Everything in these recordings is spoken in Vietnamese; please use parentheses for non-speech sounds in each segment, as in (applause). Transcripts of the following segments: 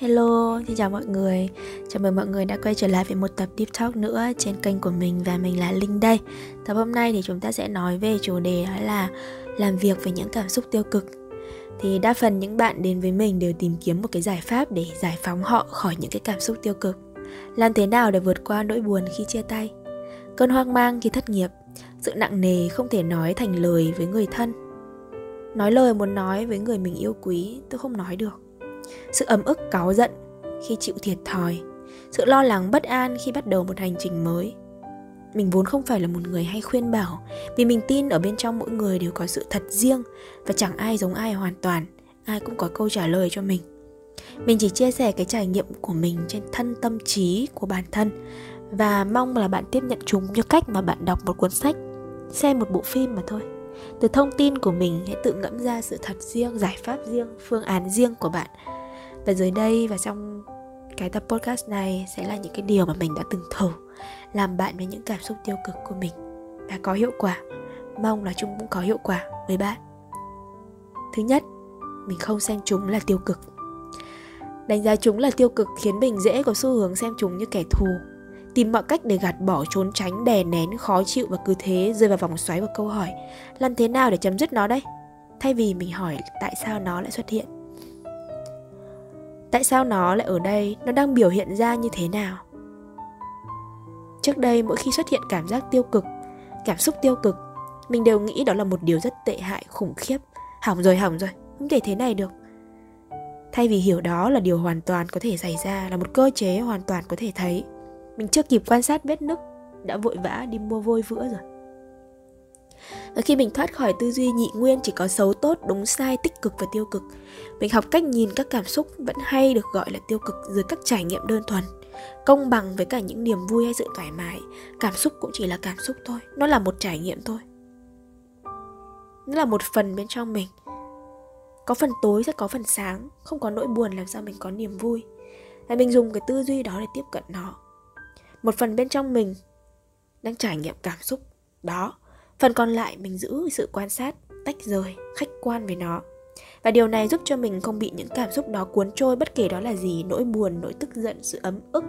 Hello, xin chào mọi người. Chào mừng mọi người đã quay trở lại với một tập Deep Talk nữa trên kênh của mình và mình là Linh đây. Tập hôm nay thì chúng ta sẽ nói về chủ đề đó là làm việc với những cảm xúc tiêu cực. Thì đa phần những bạn đến với mình đều tìm kiếm một cái giải pháp để giải phóng họ khỏi những cái cảm xúc tiêu cực. Làm thế nào để vượt qua nỗi buồn khi chia tay? Cơn hoang mang khi thất nghiệp Sự nặng nề không thể nói thành lời với người thân. Nói lời muốn nói với người mình yêu quý tôi không nói được sự ấm ức, cáu giận khi chịu thiệt thòi. Sự lo lắng, bất an khi bắt đầu một hành trình mới. Mình vốn không phải là một người hay khuyên bảo, vì mình tin ở bên trong mỗi người đều có sự thật riêng và chẳng ai giống ai hoàn toàn, ai cũng có câu trả lời cho mình. Mình chỉ chia sẻ cái trải nghiệm của mình trên thân tâm trí của bản thân và mong là bạn tiếp nhận chúng như cách mà bạn đọc một cuốn sách, xem một bộ phim mà thôi. Từ thông tin của mình, hãy tự ngẫm ra sự thật riêng, giải pháp riêng, phương án riêng của bạn và dưới đây và trong cái tập podcast này sẽ là những cái điều mà mình đã từng thử, làm bạn với những cảm xúc tiêu cực của mình và có hiệu quả. Mong là chúng cũng có hiệu quả với bạn. Thứ nhất, mình không xem chúng là tiêu cực. Đánh giá chúng là tiêu cực khiến mình dễ có xu hướng xem chúng như kẻ thù, tìm mọi cách để gạt bỏ, trốn tránh, đè nén, khó chịu và cứ thế rơi vào vòng xoáy của câu hỏi, làm thế nào để chấm dứt nó đây? Thay vì mình hỏi tại sao nó lại xuất hiện tại sao nó lại ở đây? Nó đang biểu hiện ra như thế nào? Trước đây, mỗi khi xuất hiện cảm giác tiêu cực, cảm xúc tiêu cực, mình đều nghĩ đó là một điều rất tệ hại, khủng khiếp. Hỏng rồi hỏng rồi, không thể thế này được. Thay vì hiểu đó là điều hoàn toàn có thể xảy ra, là một cơ chế hoàn toàn có thể thấy, mình chưa kịp quan sát vết nứt, đã vội vã đi mua vôi vữa rồi và khi mình thoát khỏi tư duy nhị nguyên chỉ có xấu tốt, đúng sai, tích cực và tiêu cực, mình học cách nhìn các cảm xúc vẫn hay được gọi là tiêu cực dưới các trải nghiệm đơn thuần. Công bằng với cả những niềm vui hay sự thoải mái, cảm xúc cũng chỉ là cảm xúc thôi, nó là một trải nghiệm thôi. Nó là một phần bên trong mình. Có phần tối sẽ có phần sáng, không có nỗi buồn làm sao mình có niềm vui. Và mình dùng cái tư duy đó để tiếp cận nó. Một phần bên trong mình đang trải nghiệm cảm xúc đó Phần còn lại mình giữ sự quan sát, tách rời, khách quan với nó. Và điều này giúp cho mình không bị những cảm xúc đó cuốn trôi bất kể đó là gì, nỗi buồn, nỗi tức giận, sự ấm ức,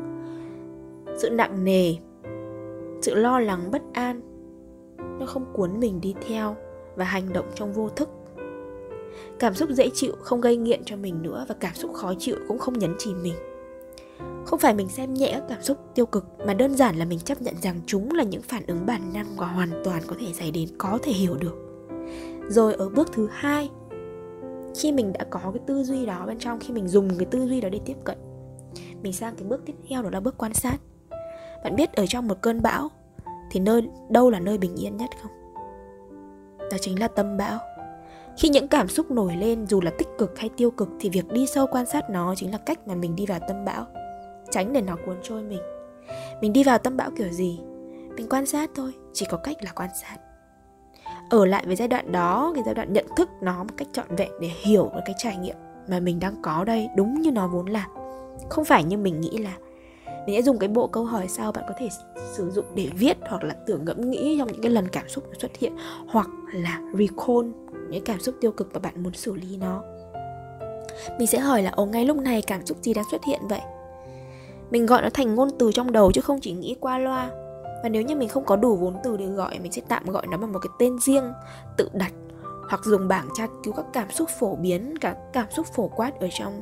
sự nặng nề, sự lo lắng bất an. Nó không cuốn mình đi theo và hành động trong vô thức. Cảm xúc dễ chịu không gây nghiện cho mình nữa và cảm xúc khó chịu cũng không nhấn chìm mình không phải mình xem nhẹ các cảm xúc tiêu cực, mà đơn giản là mình chấp nhận rằng chúng là những phản ứng bản năng và hoàn toàn có thể xảy đến, có thể hiểu được. Rồi ở bước thứ hai, khi mình đã có cái tư duy đó bên trong, khi mình dùng cái tư duy đó để tiếp cận, mình sang cái bước tiếp theo, đó là bước quan sát. Bạn biết ở trong một cơn bão thì nơi, đâu là nơi bình yên nhất không? Đó chính là tâm bão. Khi những cảm xúc nổi lên, dù là tích cực hay tiêu cực, thì việc đi sâu quan sát nó chính là cách mà mình đi vào tâm bão tránh để nó cuốn trôi mình. Mình đi vào tâm bão kiểu gì? Mình quan sát thôi, chỉ có cách là quan sát. Ở lại với giai đoạn đó, cái giai đoạn nhận thức nó một cách trọn vẹn để hiểu được cái trải nghiệm mà mình đang có đây, đúng như nó vốn là. Không phải như mình nghĩ là mình sẽ dùng cái bộ câu hỏi sau bạn có thể sử dụng để viết hoặc là tưởng ngẫm nghĩ trong những cái lần cảm xúc xuất hiện, hoặc là recall những cảm xúc tiêu cực và bạn muốn xử lý nó. Mình sẽ hỏi là, ồ, ngay lúc này cảm xúc gì đang xuất hiện vậy? Mình gọi nó thành ngôn từ trong đầu chứ không chỉ nghĩ qua loa. Và nếu như mình không có đủ vốn từ để gọi mình sẽ tạm gọi nó bằng một cái tên riêng tự đặt hoặc dùng bảng tra cứu các cảm xúc phổ biến các cảm xúc phổ quát ở trong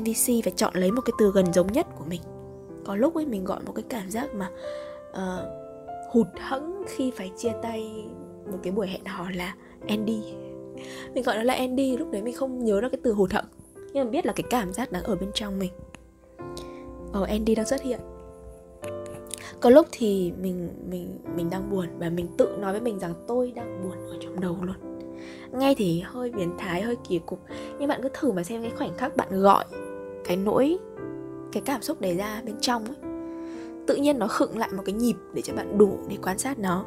NVC và chọn lấy một cái từ gần giống nhất của mình. Có lúc ấy mình gọi một cái cảm giác mà uh, hụt hẫng khi phải chia tay một cái buổi hẹn hò là Andy mình gọi nó là Andy lúc đấy mình không nhớ ra cái từ hụt hẫng. Nhưng mà biết là cái cảm giác đang ở bên trong mình ở Andy đang xuất hiện. Có lúc thì mình mình mình đang buồn và mình tự nói với mình rằng tôi đang buồn ở trong đầu luôn. Nghe thì hơi biến thái, hơi kỳ cục, nhưng bạn cứ thử mà xem cái khoảnh khắc bạn gọi cái nỗi, cái cảm xúc đấy ra bên trong ấy. Tự nhiên nó khựng lại một cái nhịp để cho bạn đủ để quan sát nó.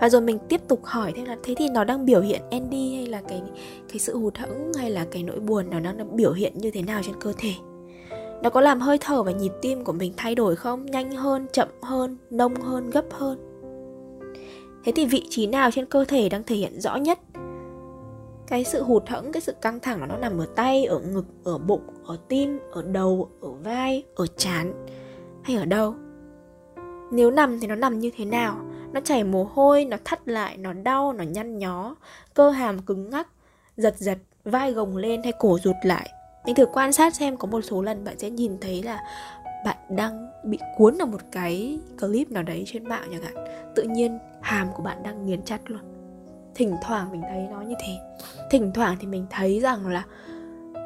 Và rồi mình tiếp tục hỏi thêm là, thế thì nó đang biểu hiện Andy hay là cái cái sự hụt hẫng hay là cái nỗi buồn nó đang biểu hiện như thế nào trên cơ thể? Nó có làm hơi thở và nhịp tim của mình thay đổi không? Nhanh hơn, chậm hơn, nông hơn, gấp hơn? Thế thì vị trí nào trên cơ thể đang thể hiện rõ nhất? Cái sự hụt hẫng, cái sự căng thẳng nó nằm ở tay, ở ngực, ở bụng, ở tim, ở đầu, ở vai, ở trán hay ở đâu? Nếu nằm thì nó nằm như thế nào? Nó chảy mồ hôi, nó thắt lại, nó đau, nó nhăn nhó, cơ hàm cứng ngắc, giật giật, vai gồng lên hay cổ rụt lại? Mình thử quan sát xem có một số lần bạn sẽ nhìn thấy là bạn đang bị cuốn vào một cái clip nào đấy trên mạng chẳng hạn. Tự nhiên hàm của bạn đang nghiền chặt luôn. Thỉnh thoảng mình thấy nó như thế. Thỉnh thoảng thì mình thấy rằng là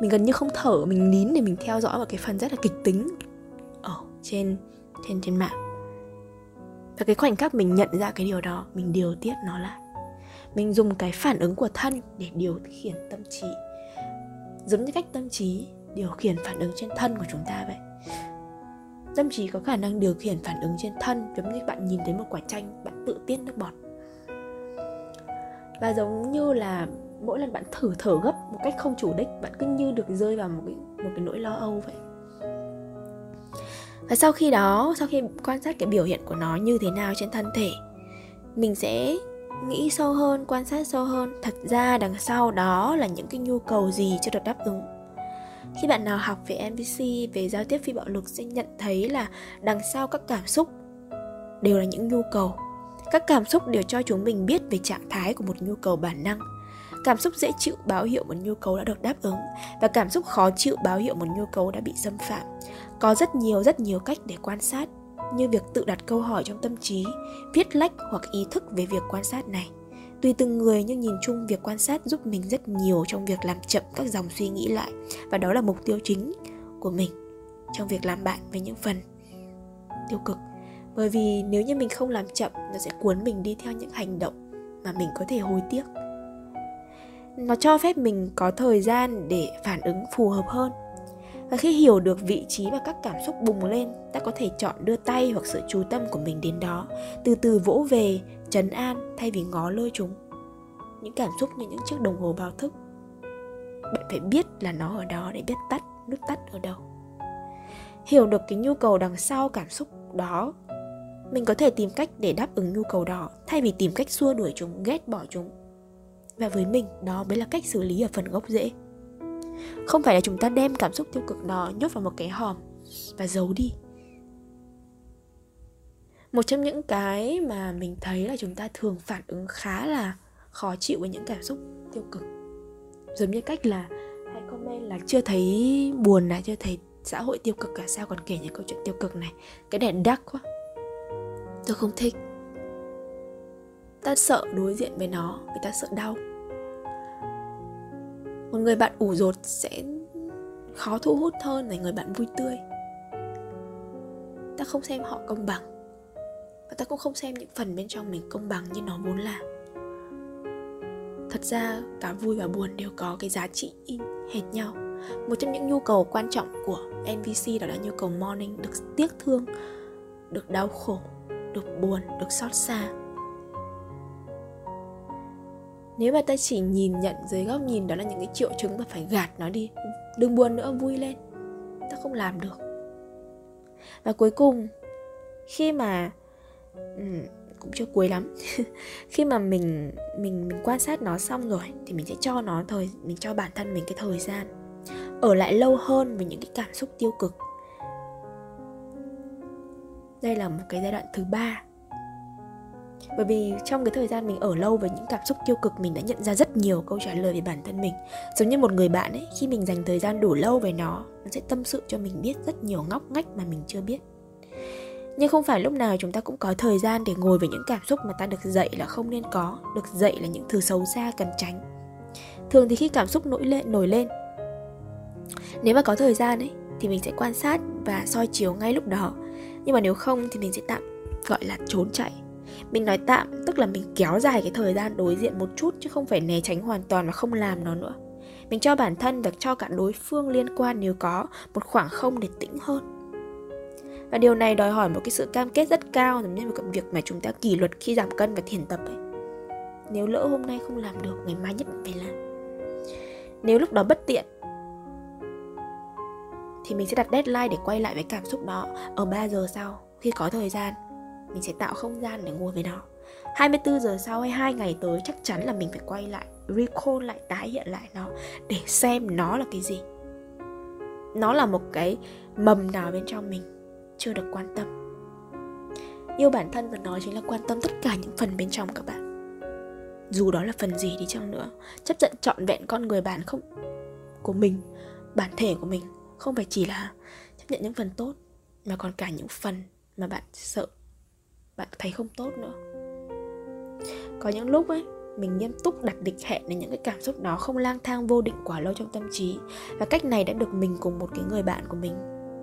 mình gần như không thở, mình nín để mình theo dõi vào cái phần rất là kịch tính ở trên trên trên mạng. Và cái khoảnh khắc mình nhận ra cái điều đó, mình điều tiết nó lại. Mình dùng cái phản ứng của thân để điều khiển tâm trí giống như cách tâm trí điều khiển phản ứng trên thân của chúng ta vậy. Tâm trí có khả năng điều khiển phản ứng trên thân, giống như bạn nhìn thấy một quả chanh, bạn tự tiết nước bọt. Và giống như là mỗi lần bạn thử thở gấp một cách không chủ đích, bạn cứ như được rơi vào một cái một cái nỗi lo âu vậy. Và sau khi đó, sau khi quan sát cái biểu hiện của nó như thế nào trên thân thể, mình sẽ nghĩ sâu hơn, quan sát sâu hơn, thật ra đằng sau đó là những cái nhu cầu gì chưa được đáp ứng. Khi bạn nào học về MVC về giao tiếp phi bạo lực sẽ nhận thấy là đằng sau các cảm xúc đều là những nhu cầu. Các cảm xúc đều cho chúng mình biết về trạng thái của một nhu cầu bản năng. Cảm xúc dễ chịu báo hiệu một nhu cầu đã được đáp ứng và cảm xúc khó chịu báo hiệu một nhu cầu đã bị xâm phạm. Có rất nhiều rất nhiều cách để quan sát như việc tự đặt câu hỏi trong tâm trí, viết lách hoặc ý thức về việc quan sát này. Tùy từng người nhưng nhìn chung việc quan sát giúp mình rất nhiều trong việc làm chậm các dòng suy nghĩ lại, và đó là mục tiêu chính của mình trong việc làm bạn với những phần tiêu cực. Bởi vì nếu như mình không làm chậm, nó sẽ cuốn mình đi theo những hành động mà mình có thể hối tiếc. Nó cho phép mình có thời gian để phản ứng phù hợp hơn và khi hiểu được vị trí và các cảm xúc bùng lên, ta có thể chọn đưa tay hoặc sự chú tâm của mình đến đó, từ từ vỗ về, trấn an thay vì ngó lôi chúng. Những cảm xúc như những chiếc đồng hồ báo thức. Bạn phải biết là nó ở đó để biết tắt, nút tắt ở đâu. Hiểu được cái nhu cầu đằng sau cảm xúc đó, mình có thể tìm cách để đáp ứng nhu cầu đó, thay vì tìm cách xua đuổi chúng, ghét bỏ chúng. Và với mình, đó mới là cách xử lý ở phần gốc rễ không phải là chúng ta đem cảm xúc tiêu cực đó nhốt vào một cái hòm và giấu đi. Một trong những cái mà mình thấy là chúng ta thường phản ứng khá là khó chịu với những cảm xúc tiêu cực. Giống như cách là, hãy comment là chưa thấy buồn là chưa thấy xã hội tiêu cực cả, sao còn kể những câu chuyện tiêu cực này? Cái này đắc quá. Tôi không thích. Ta sợ đối diện với nó vì ta sợ đau một người bạn ủ rột sẽ khó thu hút hơn là người bạn vui tươi. Ta không xem họ công bằng. Và ta cũng không xem những phần bên trong mình công bằng như nó vốn là. Thật ra, cả vui và buồn đều có cái giá trị in hệt nhau. Một trong những nhu cầu quan trọng của nvc đó là nhu cầu morning được tiếc thương, được đau khổ, được buồn, được xót xa nếu mà ta chỉ nhìn nhận dưới góc nhìn đó là những cái triệu chứng mà phải gạt nó đi, đừng buồn nữa, vui lên. Ta không làm được. Và cuối cùng, khi mà ừ, cũng chưa cuối lắm. (laughs) Khi mà mình mình mình quan sát nó xong rồi thì mình sẽ cho nó thời, mình cho bản thân mình cái thời gian ở lại lâu hơn với những cái cảm xúc tiêu cực. Đây là một cái giai đoạn thứ ba bởi vì trong cái thời gian mình ở lâu với những cảm xúc tiêu cực, mình đã nhận ra rất nhiều câu trả lời về bản thân mình. Giống như một người bạn ấy, khi mình dành thời gian đủ lâu với nó nó sẽ tâm sự cho mình biết rất nhiều ngóc ngách mà mình chưa biết. Nhưng không phải lúc nào chúng ta cũng có thời gian để ngồi với những cảm xúc mà ta được dạy là không nên có, được dạy là những thứ xấu xa cần tránh. Thường thì khi cảm xúc nổi lên nổi lên, nếu mà có thời gian ấy, thì mình sẽ quan sát và soi chiếu ngay lúc đó. Nhưng mà nếu không thì mình sẽ tạm, gọi là, trốn chạy mình nói tạm, tức là mình kéo dài cái thời gian đối diện một chút chứ không phải né tránh hoàn toàn và không làm nó nữa. Mình cho bản thân và cho cả đối phương liên quan nếu có một khoảng không để tĩnh hơn. Và điều này đòi hỏi một cái sự cam kết rất cao giống như một cái việc mà chúng ta kỷ luật khi giảm cân và thiền tập ấy. Nếu lỡ hôm nay không làm được, ngày mai nhất định phải làm. Nếu lúc đó bất tiện, thì mình sẽ đặt deadline để quay lại với cảm xúc đó ở 3 giờ sau, khi có thời gian mình sẽ tạo không gian để ngồi với nó. 24 giờ sau hay hai ngày tới, chắc chắn là mình phải quay lại, recall lại, tái hiện lại nó để xem nó là cái gì. Nó là một cái mầm nào bên trong mình, chưa được quan tâm. Yêu bản thân và nó chính là quan tâm tất cả những phần bên trong các bạn. Dù đó là phần gì đi chăng nữa, chấp nhận trọn vẹn con người bạn không, của mình, bản thể của mình, không phải chỉ là chấp nhận những phần tốt, mà còn cả những phần mà bạn sợ bạn thấy không tốt nữa. Có những lúc ấy, mình nghiêm túc đặt địch hẹn để những cái cảm xúc đó không lang thang vô định quá lâu trong tâm trí. Và cách này đã được mình cùng một cái người bạn của mình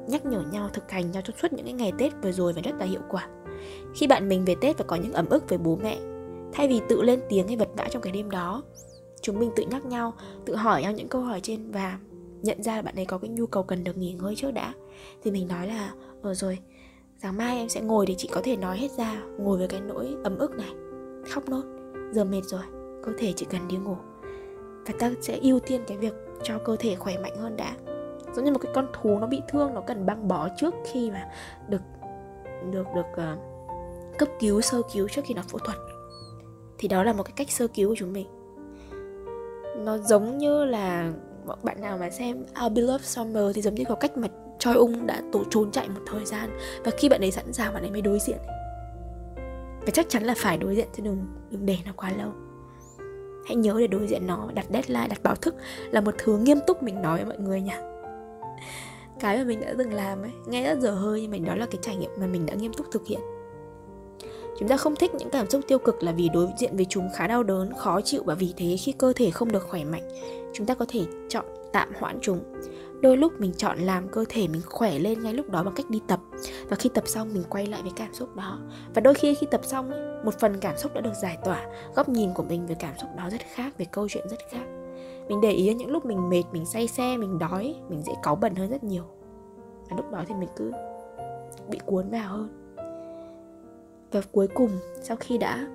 nhắc nhở nhau thực hành nhau trong suốt những cái ngày tết vừa rồi và rất là hiệu quả. Khi bạn mình về tết và có những ấm ức với bố mẹ, thay vì tự lên tiếng hay vật vã trong cái đêm đó, chúng mình tự nhắc nhau, tự hỏi nhau những câu hỏi trên và nhận ra là bạn ấy có cái nhu cầu cần được nghỉ ngơi trước đã. Thì mình nói là ờ rồi sáng mai em sẽ ngồi để chị có thể nói hết ra ngồi với cái nỗi ấm ức này. Khóc nốt giờ mệt rồi cơ thể chỉ cần đi ngủ. Và ta sẽ ưu tiên cái việc cho cơ thể khỏe mạnh hơn đã. Giống như một cái con thú nó bị thương nó cần băng bó trước khi mà được được được uh, cấp cứu sơ cứu trước khi nó phẫu thuật. Thì đó là một cái cách sơ cứu của chúng mình. Nó giống như là bạn nào mà xem I'll Be Love Summer thì giống như có cách mà Choi Ung đã tổ trốn chạy một thời gian và khi bạn ấy sẵn sàng, bạn ấy mới đối diện. Và chắc chắn là phải đối diện chứ đừng đừng để nó quá lâu. Hãy nhớ để đối diện nó, đặt deadline, đặt báo thức là một thứ nghiêm túc mình nói với mọi người nha cái mà mình đã từng làm ấy nghe rất dở hơi nhưng mà đó là cái trải nghiệm mà mình đã nghiêm túc thực hiện. Chúng ta không thích những cảm xúc tiêu cực là vì đối diện với chúng khá đau đớn, khó chịu và vì thế khi cơ thể không được khỏe mạnh, chúng ta có thể chọn tạm hoãn chúng đôi lúc mình chọn làm cơ thể mình khỏe lên ngay lúc đó bằng cách đi tập. Và khi tập xong mình quay lại với cảm xúc đó. Và đôi khi khi tập xong ấy, một phần cảm xúc đã được giải tỏa. Góc nhìn của mình về cảm xúc đó rất khác về câu chuyện rất khác. Mình để ý những lúc mình mệt mình say xe mình đói mình dễ cáu bẩn hơn rất nhiều. Và lúc đó thì mình cứ bị cuốn vào hơn. Và cuối cùng sau khi đã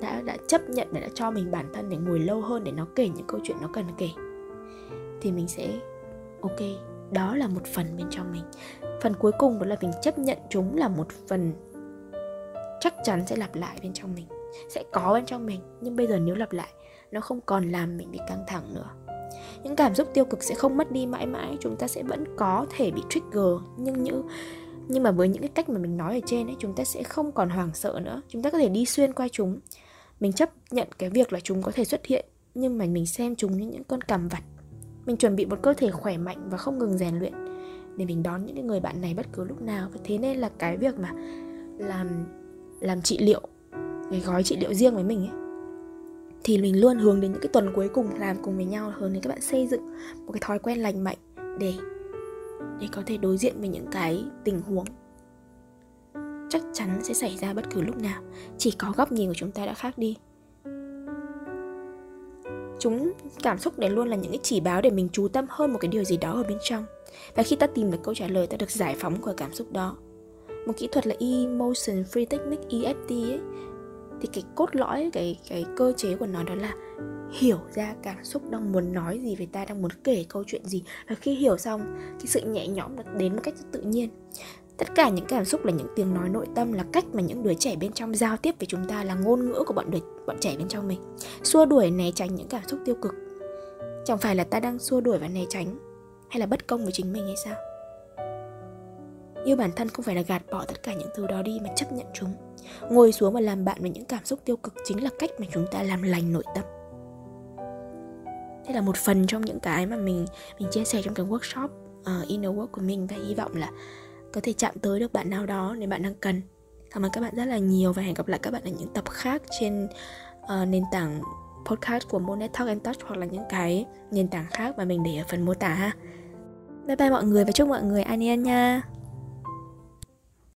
đã đã chấp nhận để đã cho mình bản thân để ngồi lâu hơn để nó kể những câu chuyện nó cần kể thì mình sẽ ok, đó là một phần bên trong mình. Phần cuối cùng đó là mình chấp nhận chúng là một phần chắc chắn sẽ lặp lại bên trong mình, sẽ có bên trong mình, nhưng bây giờ nếu lặp lại, nó không còn làm mình bị căng thẳng nữa. Những cảm xúc tiêu cực sẽ không mất đi mãi mãi, chúng ta sẽ vẫn có thể bị trigger, nhưng như nhưng mà với những cái cách mà mình nói ở trên ấy, chúng ta sẽ không còn hoảng sợ nữa, chúng ta có thể đi xuyên qua chúng. Mình chấp nhận cái việc là chúng có thể xuất hiện, nhưng mà mình xem chúng như những con cằm vặt mình chuẩn bị một cơ thể khỏe mạnh và không ngừng rèn luyện để mình đón những người bạn này bất cứ lúc nào. Và thế nên là cái việc mà làm làm trị liệu, cái gói trị liệu riêng với mình ấy, thì mình luôn hướng đến những cái tuần cuối cùng làm cùng với nhau, hướng đến các bạn xây dựng một cái thói quen lành mạnh để để có thể đối diện với những cái tình huống chắc chắn sẽ xảy ra bất cứ lúc nào. Chỉ có góc nhìn của chúng ta đã khác đi chúng cảm xúc đấy luôn là những cái chỉ báo để mình chú tâm hơn một cái điều gì đó ở bên trong. Và khi ta tìm được câu trả lời, ta được giải phóng của cảm xúc đó. Một kỹ thuật là emotion free technique EFT ấy. Thì cái cốt lõi, cái cái cơ chế của nó đó là hiểu ra cảm xúc đang muốn nói gì về ta, đang muốn kể câu chuyện gì. Và khi hiểu xong, cái sự nhẹ nhõm nó đến một cách rất tự nhiên tất cả những cảm xúc là những tiếng nói nội tâm là cách mà những đứa trẻ bên trong giao tiếp với chúng ta là ngôn ngữ của bọn đứa bọn trẻ bên trong mình. Xua đuổi né tránh những cảm xúc tiêu cực. Chẳng phải là ta đang xua đuổi và né tránh hay là bất công với chính mình hay sao? Yêu bản thân không phải là gạt bỏ tất cả những thứ đó đi mà chấp nhận chúng. Ngồi xuống và làm bạn với những cảm xúc tiêu cực chính là cách mà chúng ta làm lành nội tâm. Đây là một phần trong những cái mà mình mình chia sẻ trong cái workshop uh, inner work của mình và hy vọng là có thể chạm tới được bạn nào đó nếu bạn đang cần cảm ơn các bạn rất là nhiều và hẹn gặp lại các bạn ở những tập khác trên uh, nền tảng podcast của Monet Talk and Touch hoặc là những cái nền tảng khác mà mình để ở phần mô tả ha. Bye bye mọi người và chúc mọi người an yên nha.